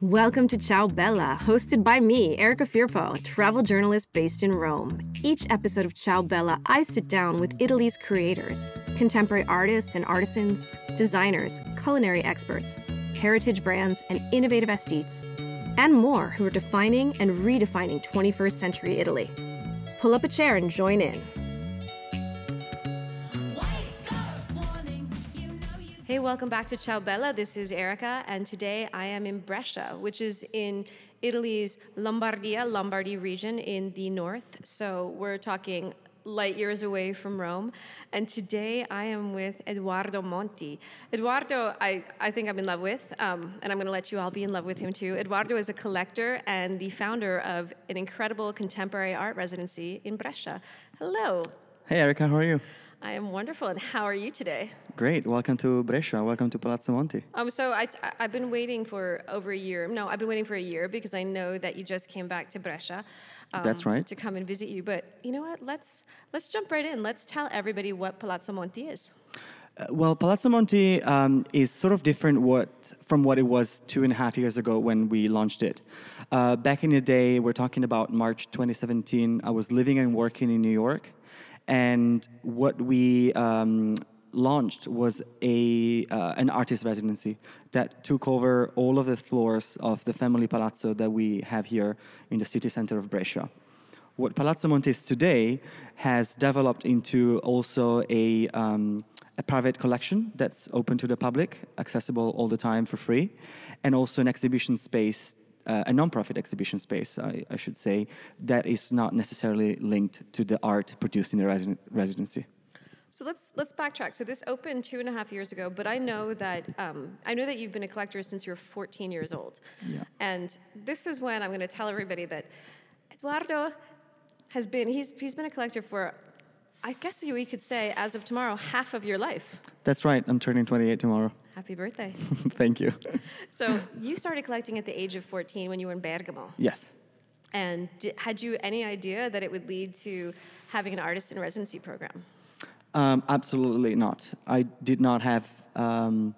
Welcome to Ciao Bella, hosted by me, Erica Firpo, travel journalist based in Rome. Each episode of Ciao Bella, I sit down with Italy's creators, contemporary artists and artisans, designers, culinary experts, heritage brands, and innovative aesthetes, and more who are defining and redefining 21st century Italy. Pull up a chair and join in. Hey, welcome back to Ciao Bella. This is Erica, and today I am in Brescia, which is in Italy's Lombardia, Lombardy region in the north. So we're talking light years away from Rome. And today I am with Edoardo Monti. Edoardo, I, I think I'm in love with, um, and I'm going to let you all be in love with him too. Edoardo is a collector and the founder of an incredible contemporary art residency in Brescia. Hello. Hey, Erica, how are you? I am wonderful. And how are you today? Great. Welcome to Brescia. Welcome to Palazzo Monti. Um, so I, I've been waiting for over a year. No, I've been waiting for a year because I know that you just came back to Brescia. Um, That's right. To come and visit you. But you know what? Let's let's jump right in. Let's tell everybody what Palazzo Monti is. Uh, well, Palazzo Monti um, is sort of different what, from what it was two and a half years ago when we launched it. Uh, back in the day, we're talking about March 2017. I was living and working in New York. And what we um, launched was a uh, an artist residency that took over all of the floors of the family palazzo that we have here in the city center of Brescia. What Palazzo Monti is today has developed into also a um, a private collection that's open to the public, accessible all the time for free, and also an exhibition space uh, a non-profit exhibition space, I, I, should say, that is not necessarily linked to the art produced in the resi- residency. So let's let's backtrack. So this opened two and a half years ago, but I know that um, I know that you've been a collector since you were 14 years old. Yeah. And this is when I'm going to tell everybody that Edoardo has been he's he's been a collector for I guess we could say as of tomorrow half of your life. That's right. I'm turning 28 tomorrow. Happy birthday. Thank you. So you started collecting at the age of 14 when you were in Bergamo. Yes. And did, had you any idea that it would lead to having an artist in residency program? Um, absolutely not. I did not have um,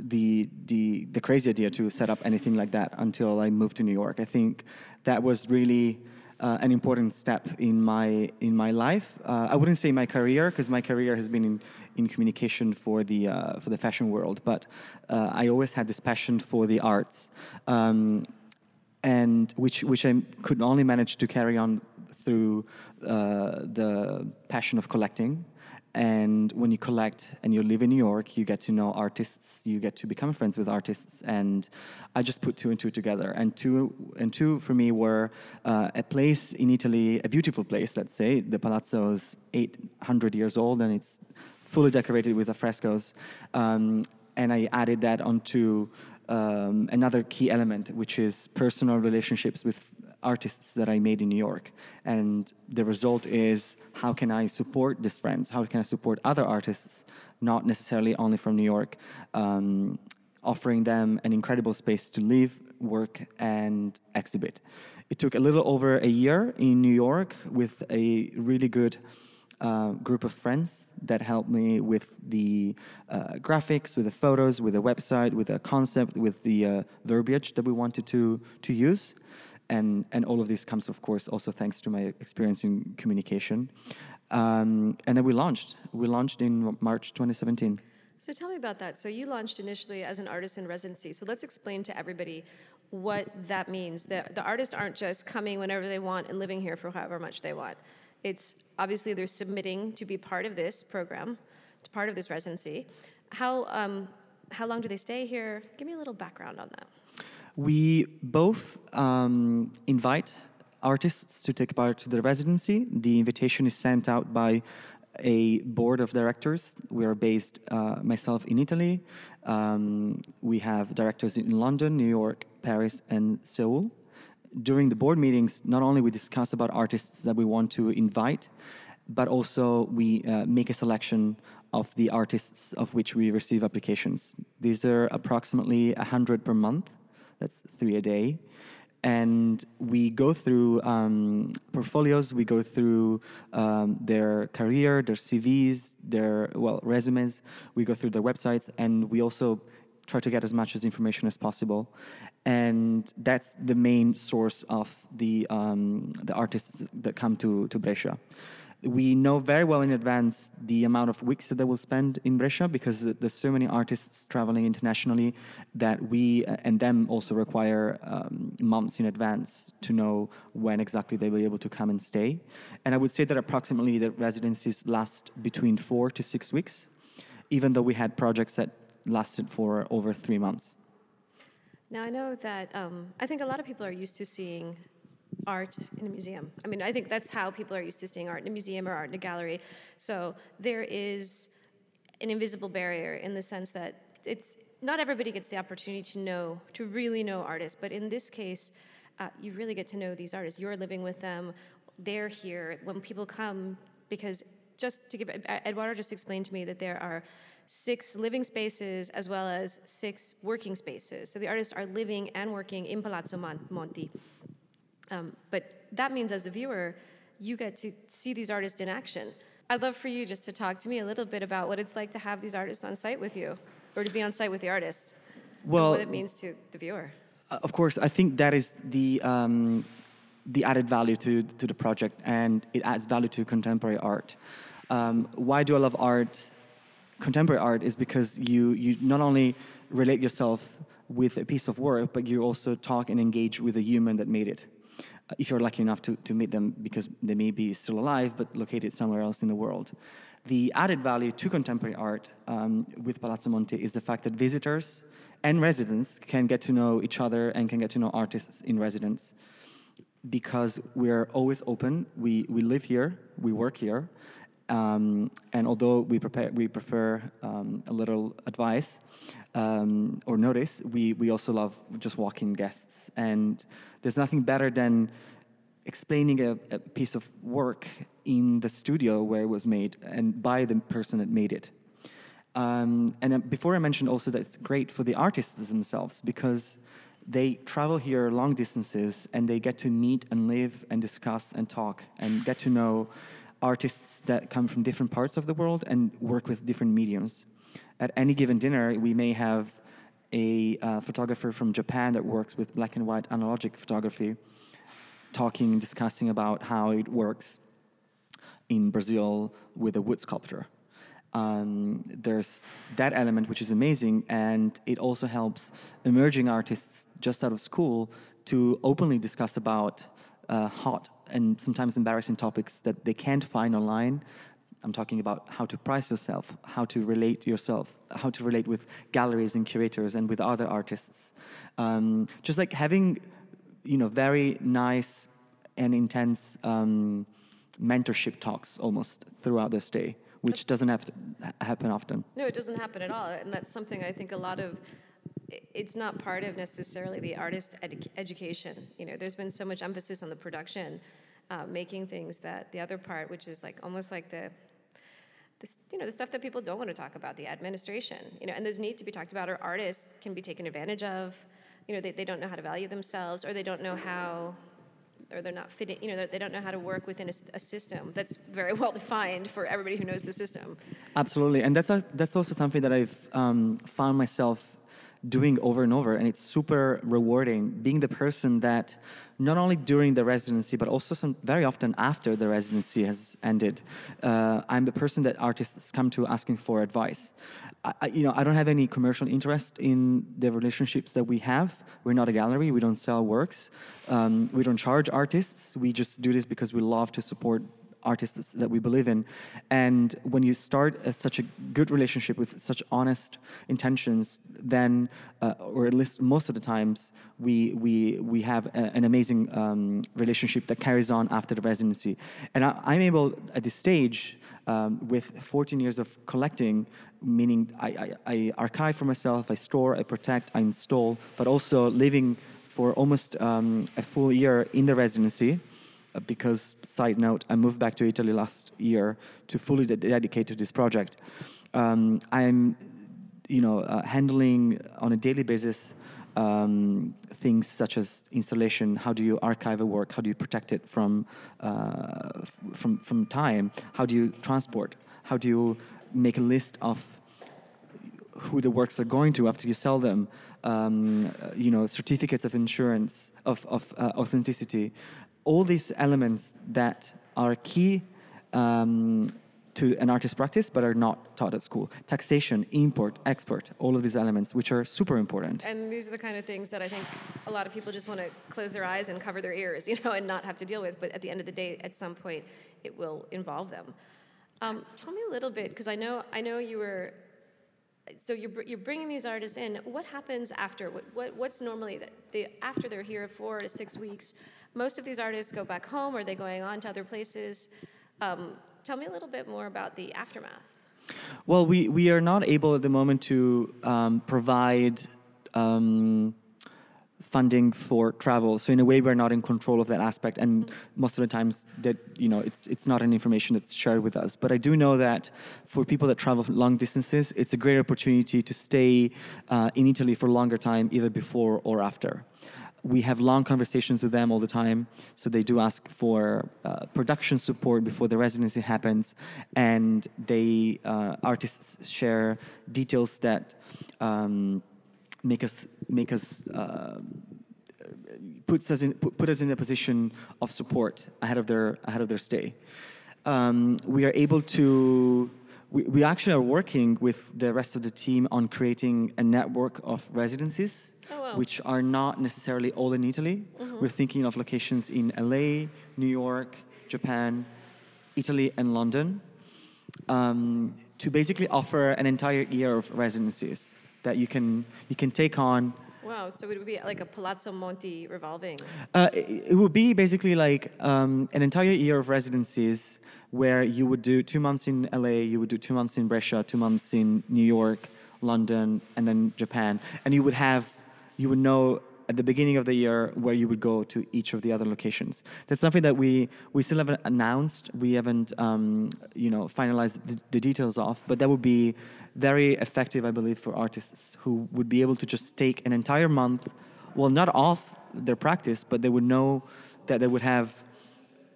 the, the, the crazy idea to set up anything like that until I moved to New York. I think that was really uh, an important step in my in my life. Uh, I wouldn't say my career because my career has been in, in communication for the uh, for the fashion world, but uh, I always had this passion for the arts, um, and which which I could only manage to carry on through uh, the passion of collecting and when you collect and you live in New York, you get to know artists, you get to become friends with artists, and I just put two and two together. And two and two for me were uh, a place in Italy, a beautiful place. Let's say the Palazzo is 800 years old and it's fully decorated with frescoes. Um, and I added that onto um, another key element, which is personal relationships with artists that I made in New York. And the result is how can I support these friends? How can I support other artists, not necessarily only from New York, um, offering them an incredible space to live, work, and exhibit. It took a little over a year in New York with a really good. Uh, group of friends that helped me with the uh, graphics, with the photos, with the website, with the concept, with the uh, verbiage that we wanted to to use and and all of this comes, of course, also thanks to my experience in communication. Um, and then we launched. We launched in March 2017. So tell me about that. So you launched initially as an artist in residency. So let's explain to everybody what that means. The, the artists aren't just coming whenever they want and living here for however much they want. It's obviously they're submitting to be part of this program, to part of this residency. How um, how long do they stay here? Give me a little background on that. We both um, invite artists to take part to the residency. The invitation is sent out by a board of directors. We are based, uh, myself, in Italy. Um, we have directors in London, New York, Paris, and Seoul. During the board meetings, not only we discuss about artists that we want to invite, but also we uh, make a selection of the artists of which we receive applications. These are approximately 100 per month. That's three a day. And we go through um, portfolios, we go through um, their career, their CVs, their, well, resumes. We go through their websites, and we also try to get as much as information as possible, and that's the main source of the um, the artists that come to to Brescia we know very well in advance the amount of weeks that they will spend in Brescia because there's so many artists traveling internationally that we uh, and them also require um, months in advance to know when exactly they will be able to come and stay. And I would say that approximately the residencies last between four to six weeks, even though we had projects that lasted for over three months. Now, I know that um, I think a lot of people are used to seeing art in a museum. I mean, I think that's how people are used to seeing art in a museum or art in a gallery. So there is an invisible barrier in the sense that it's not everybody gets the opportunity to know, to really know artists, but in this case, uh, you really get to know these artists. You're living with them, they're here. When people come, because just to give, Edoardo just explained to me that there are six living spaces as well as six working spaces. So the artists are living and working in Palazzo Monti. Um, but that means as a viewer, you get to see these artists in action. I'd love for you just to talk to me a little bit about what it's like to have these artists on site with you, or to be on site with the artists. Well, what it means to the viewer. Uh, of course, I think that is the um, the added value to to the project, and it adds value to contemporary art. Um, why do I love art? Contemporary art is because you you not only relate yourself with a piece of work, but you also talk and engage with the human that made it if you're lucky enough to, to meet them because they may be still alive but located somewhere else in the world. The added value to contemporary art um, with Palazzo Monti is the fact that visitors and residents can get to know each other and can get to know artists in residence because we're always open. We, we live here, we work here, um, and although we, prepare, we prefer um, a little advice um, or notice, we, we also love just walking guests. And there's nothing better than explaining a, a, piece of work in the studio where it was made and by the person that made it. Um, and uh, before I mentioned also that it's great for the artists themselves because they travel here long distances and they get to meet and live and discuss and talk and get to know artists that come from different parts of the world and work with different mediums. At any given dinner, we may have a uh, photographer from Japan that works with black and white analogic photography, talking and discussing about how it works in Brazil with a wood sculptor. Um, there's that element which is amazing, and it also helps emerging artists just out of school to openly discuss about uh, hot and sometimes embarrassing topics that they can't find online. I'm talking about how to price yourself, how to relate yourself, how to relate with galleries and curators and with other artists. Um, just like having, you know, very nice and intense um, mentorship talks almost throughout the stay, which doesn't have to happen often. No, it doesn't happen at all, and that's something I think a lot of it's not part of necessarily the artist edu- education. You know, there's been so much emphasis on the production, uh, making things that the other part, which is like almost like the, this, you know, the stuff that people don't want to talk about, the administration. You know, and those need to be talked about, or artists can be taken advantage of. You know, they, they don't know how to value themselves, or they don't know how or they're not fitting, you know, they don't know how to work within a, a, system that's very well defined for everybody who knows the system. Absolutely, and that's a, that's also something that I've um, found myself doing over and over and it's super rewarding being the person that not only during the residency but also some, very often after the residency has ended uh, i'm the person that artists come to asking for advice. I, you know i don't have any commercial interest in the relationships that we have. We're not a gallery. We don't sell works. Um, we don't charge artists. We just do this because we love to support artists that we believe in. And when you start a, such a good relationship with such honest intentions, then, uh, or at least most of the times, we we we have a, an amazing um, relationship that carries on after the residency. And I, am able at this stage, um, with 14 years of collecting, meaning I, I, I archive for myself, I store, I protect, I install, but also living for almost um, a full year in the residency because, side note, I moved back to Italy last year to fully de- dedicate to this project. Um, I'm, you know, uh, handling on a daily basis um, things such as installation. How do you archive a work? How do you protect it from uh, f- from from time? How do you transport? How do you make a list of who the works are going to after you sell them, um, uh, you know, certificates of insurance, of, of uh, authenticity, all these elements that are key um, to an artist practice but are not taught at school. Taxation, import, export, all of these elements, which are super important. And these are the kind of things that I think a lot of people just want to close their eyes and cover their ears, you know, and not have to deal with. But at the end of the day, at some point, it will involve them. Um, tell me a little bit, because I know I know you were. So you're, you're bringing these artists in. What happens after? What, what what's normally the, the after they're here four to six weeks? Most of these artists go back home, or are they going on to other places? Um, tell me a little bit more about the aftermath. Well, we, we are not able at the moment to um, provide um, funding for travel. So in a way, we're not in control of that aspect, and mm-hmm. most of the times that you know it's it's not an information that's shared with us. But I do know that for people that travel long distances, it's a great opportunity to stay uh, in Italy for a longer time, either before or after we have long conversations with them all the time. So they do ask for uh, production support before the residency happens, and they uh, artists share details that um, make us make us. Uh, puts us in put, put, us in a position of support ahead of their ahead of their stay. Um, we are able to we, we actually are working with the rest of the team on creating a network of residencies oh, wow. which are not necessarily all in Italy. Mm-hmm. We're thinking of locations in LA, New York, Japan, Italy, and London um, to basically offer an entire year of residencies that you can you can take on. Wow, so it would be like a Palazzo Monti revolving? Uh, it, it, would be basically like um, an entire year of residencies where you would do two months in LA, you would do two months in Brescia, two months in New York, London, and then Japan. And you would have you would know at the beginning of the year where you would go to each of the other locations. That's something that we we still haven't announced. We haven't um, you know finalized the, the, details of, but that would be very effective, I believe, for artists who would be able to just take an entire month, well, not off their practice, but they would know that they would have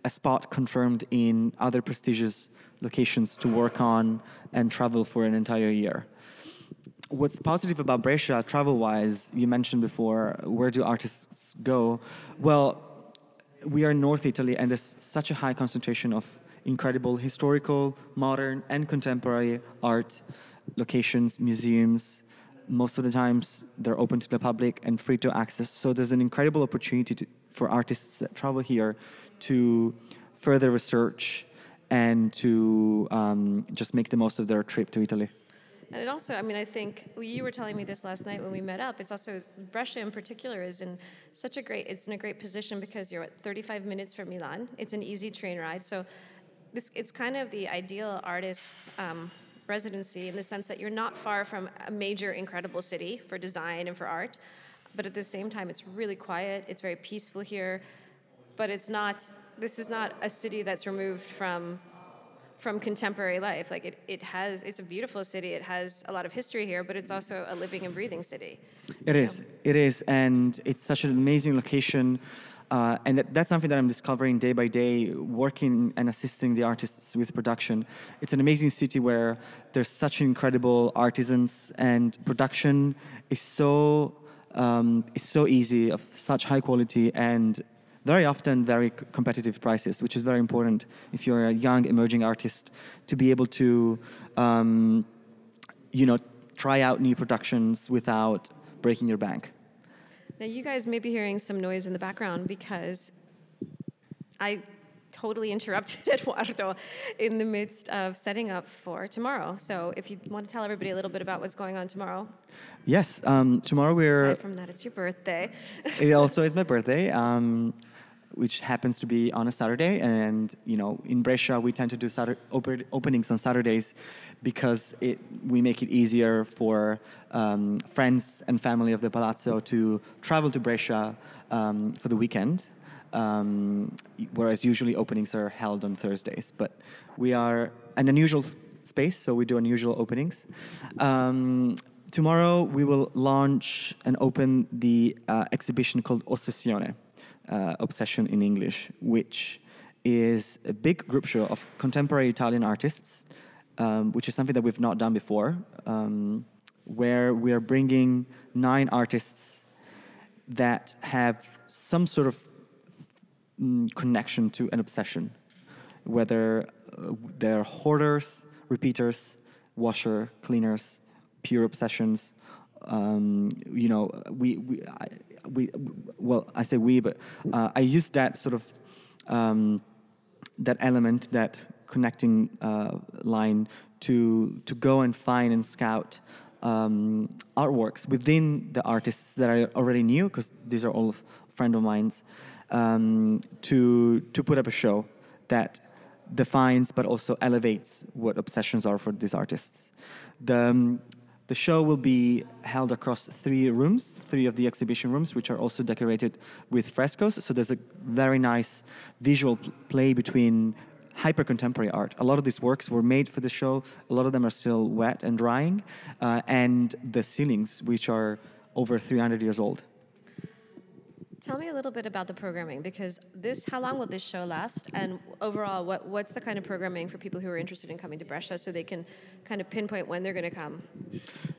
a spot confirmed in other prestigious locations to work on and travel for an entire year what's positive about Brescia travel wise, you mentioned before, where do artists go? Well, we are in North Italy and there's such a high concentration of incredible historical, modern, and contemporary art locations, museums. Most of the times they're open to the public and free to access. So there's an incredible opportunity to, for artists that travel here to further research and to um, just make the most of their trip to Italy. And it also, I mean, I think well, you were telling me this last night when we met up. It's also Brescia in particular is in such a great. It's in a great position because you're at 35 minutes from Milan. It's an easy train ride, so this it's kind of the ideal artist. Um, residency in the sense that you're not far from a major incredible city for design and for art but at the same time it's really quiet it's very peaceful here but it's not this is not a city that's removed from from contemporary life. Like it, it has, it's a beautiful city. It has a lot of history here, but it's also a living and breathing city. It is. Know? It is, and it's such an amazing location. Uh, and that's something that I'm discovering day by day, working and assisting the artists with production. It's an amazing city where there's such incredible artisans, and production is so um, is so easy, of such high quality, and very often very competitive prices, which is very important if you're a young emerging artist to be able to, um, you know, try out new productions without breaking your bank. Now, you guys may be hearing some noise in the background because I totally interrupted Edoardo in the midst of setting up for tomorrow. So, if you want to tell everybody a little bit about what's going on tomorrow. Yes, um, tomorrow we're. Aside from that, it's your birthday. it also is my birthday. Um, which happens to be on a Saturday. And you know, in Brescia, we tend to do Saturday, open, openings on Saturdays because it, we make it easier for um, friends and family of the Palazzo to travel to Brescia um, for the weekend. Um, whereas usually openings are held on Thursdays, but we are an unusual space, so we do unusual openings. Um, tomorrow we will launch and open the uh, exhibition called Ossessione uh, Obsession in English, which is a big group show of contemporary Italian artists, um, which is something that we've not done before. Um, where we are bringing nine artists that have some sort of mm, connection to an obsession, whether uh, they're hoarders, repeaters, washer, cleaners, pure obsessions. Um, you know, we, we, I, we, well, I say we, but uh, I use that sort of um, that element, that connecting uh, line to to go and find and scout um, artworks within the artists that I already knew, because these are all friend of mine's, um, to to put up a show that defines but also elevates what obsessions are for these artists. The um, the show will be held across three rooms, three of the exhibition rooms, which are also decorated with frescoes. So there's a very nice visual play between hyper contemporary art. A lot of these works were made for the show. A lot of them are still wet and drying, uh, and the ceilings, which are over 300 years old. Tell me a little bit about the programming because this. How long will this show last? And overall, what what's the kind of programming for people who are interested in coming to Brescia so they can kind of pinpoint when they're going to come?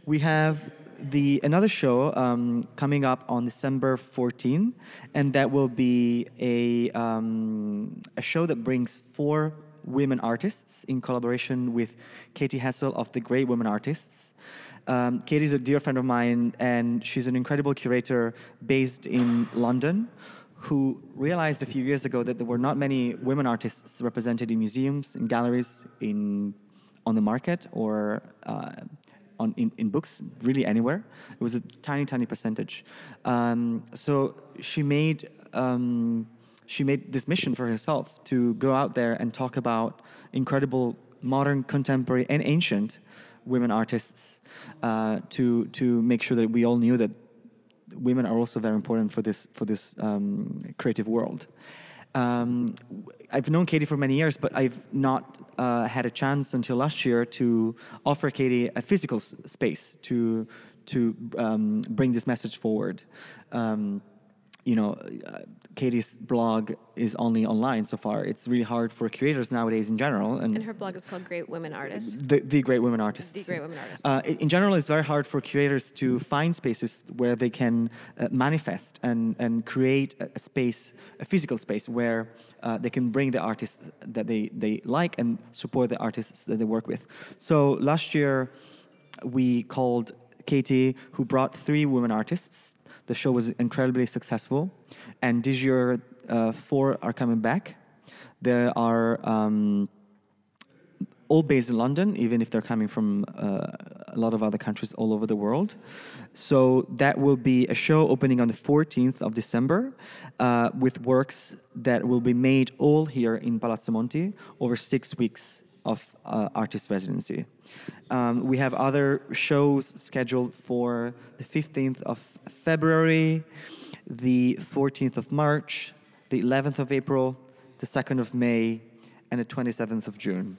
We have the another show um, coming up on December 14, and that will be a um, a show that brings four women artists in collaboration with Katy Hessel of the Great Women Artists. Um, Katy's a dear friend of mine, and she's an incredible curator based in London who realized a few years ago that there were not many women artists represented in museums, in galleries, in on the market, or uh, on, in, in books, really anywhere. It was a tiny, tiny percentage. Um, so she made um, she made this mission for herself to go out there and talk about incredible modern, contemporary, and ancient women artists uh, to to make sure that we all knew that women are also very important for this for this um, creative world. Um, I've known Katy for many years, but I've not uh, had a chance until last year to offer Katy a physical s- space to to um, bring this message forward. You know, uh, Katy's blog is only online so far. It's really hard for creators nowadays in general. And her blog is called Great Women Artists. The, the Great Women Artists. The Great Women Artists. Uh, in general, it's very hard for curators to find spaces where they can uh, manifest and, and create a, a space, a physical space where uh, they can bring the artists that they, they like and support the artists that they work with. So last year, we called Katy, who brought three women artists the show was incredibly successful, and this year uh, four are coming back. There are um, all based in London, even if they're coming from uh, a lot of other countries all over the world. So that will be a show opening on the 14th of December uh, with works that will be made all here in Palazzo Monti over six weeks of uh, artist residency. Um, we have other shows scheduled for the 15th of February, the 14th of March, the 11th of April, the 2nd of May, and the 27th of June.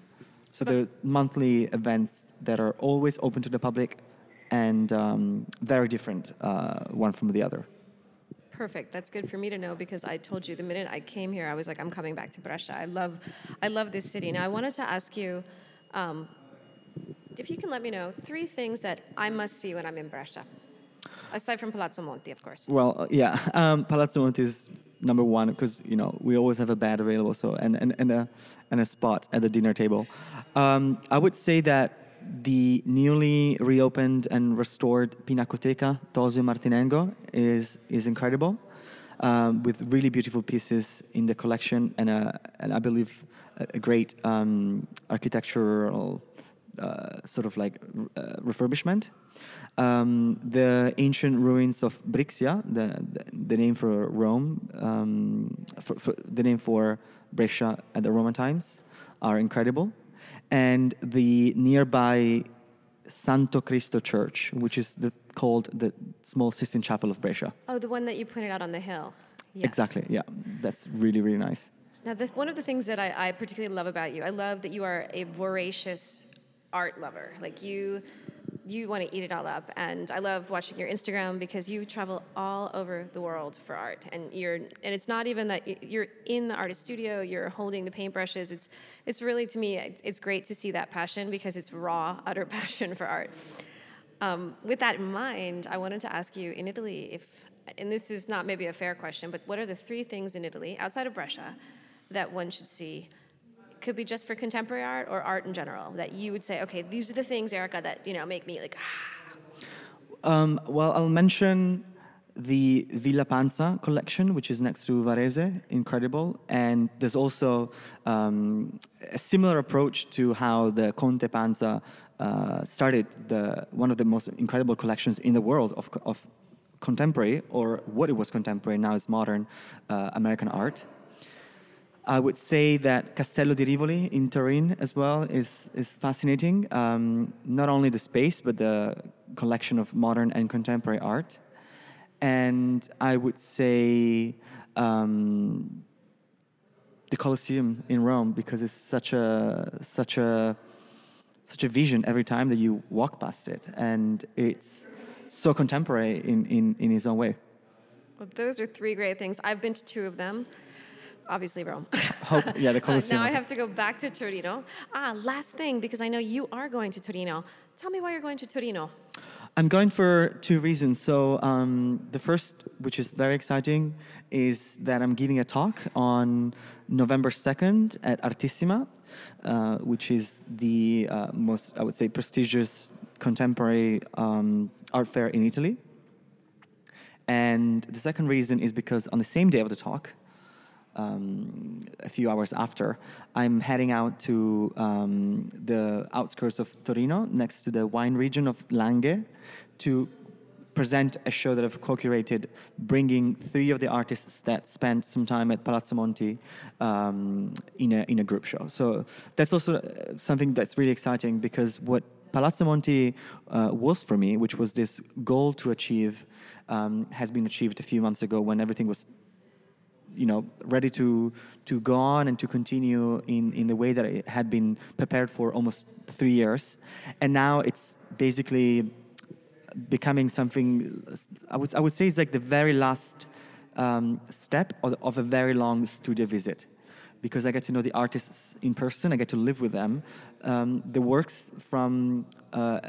So they're monthly events that are always open to the public and um, very different uh, one from the other. Perfect. That's good for me to know because I told you the minute I came here, I was like, I'm coming back to Brescia. I love, I love this city. Now I wanted to ask you, um, if you can let me know three things that I must see when I'm in Brescia, aside from Palazzo Monti, of course. Well, uh, yeah, um, Palazzo Monti is number one because you know we always have a bed available, so and and, and a and a spot at the dinner table. Um, I would say that the newly reopened and restored Pinacoteca Tosio Martinengo is is incredible, um, with really beautiful pieces in the collection and a, and I believe a, a great um, architectural uh, sort of like uh, refurbishment. Um, the ancient ruins of Brixia, the, the, the name for Rome, um, for, for the name for Brescia at the Roman times, are incredible. And the nearby Santo Cristo Church, which is the, called the small Sistine Chapel of Brescia. Oh, the one that you pointed out on the hill. Yes. Exactly, yeah. That's really, really nice. Now, the, one of the things that I, I particularly love about you, I love that you are a voracious art lover. Like you, you want to eat it all up. And I love watching your Instagram because you travel all over the world for art. And you're, and it's not even that you're in the artist studio, you're holding the paintbrushes. It's, it's really to me, it's- great to see that passion because it's raw, utter passion for art. Um, with that in mind, I wanted to ask you in Italy if, and this is not maybe a fair question, but what are the three things in Italy outside of Brescia that one should see? Could be just for contemporary art or art in general that you would say, okay, these are the things, Erica, that you know make me like. Ah. Um, well, I'll mention the Villa Panza collection, which is next to Varese, incredible. And there's also um, a similar approach to how the Conte Panza uh, started the, one of the most incredible collections in the world of, of contemporary, or what it was contemporary, now is modern uh, American art. I would say that Castello di Rivoli in Turin as well is, is fascinating. Um, not only the space, but the collection of modern and contemporary art and I would say um, the Colosseum in Rome because it's such a such a such a vision every time that you walk past it, and it's so contemporary in in, in its own way. Well, those are three great things. I've been to two of them. Obviously, Rome. Hope, yeah, the Colosseum. Uh, now I have to go back to Torino. Ah, last thing, because I know you are going to Torino. Tell me why you're going to Torino. I'm going for two reasons. So um, the first, which is very exciting, is that I'm giving a talk on November 2nd at Artissima, uh, which is the uh, most, I would say, prestigious contemporary um, art fair in Italy. And the second reason is because on the same day of the talk, um, a few hours after, I'm heading out to um, the outskirts of Torino, next to the wine region of Langhe, to present a show that I've co-curated, bringing three of the artists that spent some time at Palazzo Monti um, in a in a group show. So that's also uh, something that's really exciting because what Palazzo Monti uh, was for me, which was this goal to achieve, um, has been achieved a few months ago when everything was you know ready to to go on and to continue in in the way that it had been prepared for almost three years, and now it's basically becoming something. I would I would say it's like the very last um, step of, of, a very long studio visit, because I get to know the artists in person. I get to live with them. Um, the works from uh,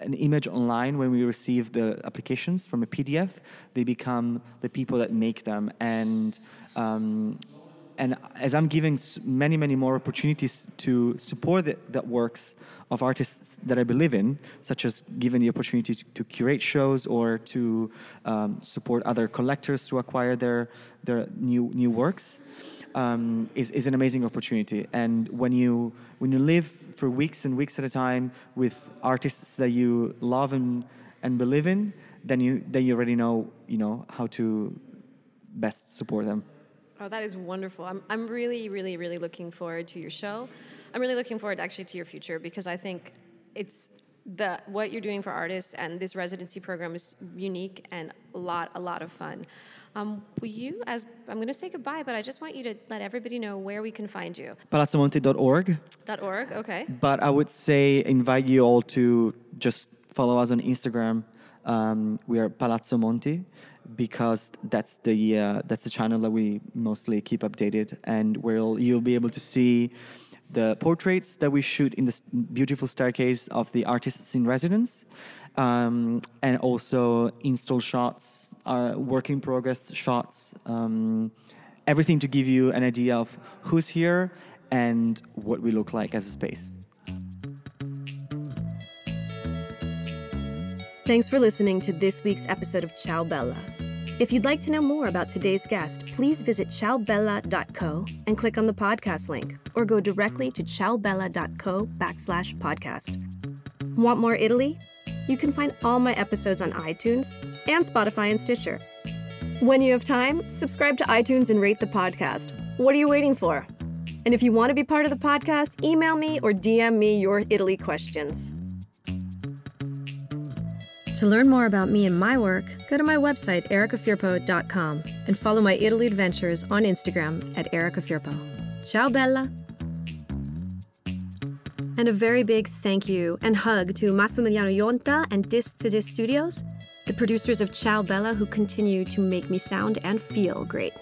an image online when we receive the applications from a PDF, they become the people that make them. And um, and as I'm giving many, many more opportunities to support the, that works of artists that I believe in, such as giving the opportunity to, to curate shows or to um, support other collectors to acquire their their new new works um, is, is an amazing opportunity. And when you when you live for weeks and weeks at a time with artists that you love and, and believe in, then you then you already know you know how to best support them. Oh, that is wonderful. I'm, I'm really, really, really looking forward to your show. I'm really looking forward actually to your future because I think it's the what you're doing for artists and this residency program is unique and a lot, a lot of fun. Um, will you, as I'm going to say goodbye, but I just want you to let everybody know where we can find you. palazzomonti.org. .org, okay. But I would say invite you all to just follow us on Instagram. Um, we are Palazzo Monti because that's the uh, that's the channel that we mostly keep updated, and where you'll be able to see the portraits that we shoot in this beautiful staircase of the artists in residence, um, and also install shots, our work in progress shots, um, everything to give you an idea of who's here and what we look like as a space. Thanks for listening to this week's episode of Ciao Bella. If you'd like to know more about today's guest, please visit ciaobella.co and click on the podcast link, or go directly to ciaobella.co backslash podcast. Want more Italy? You can find all my episodes on iTunes and Spotify and Stitcher. When you have time, subscribe to iTunes and rate the podcast. What are you waiting for? And if you want to be part of the podcast, email me or DM me your Italy questions. To learn more about me and my work, go to my website, ericafirpo.com, and follow my Italy adventures on Instagram at ericafirpo. Ciao, Bella! And a very big thank you and hug to Massimiliano Yonta and Disc to Disc Studios, the producers of Ciao Bella who continue to make me sound and feel great.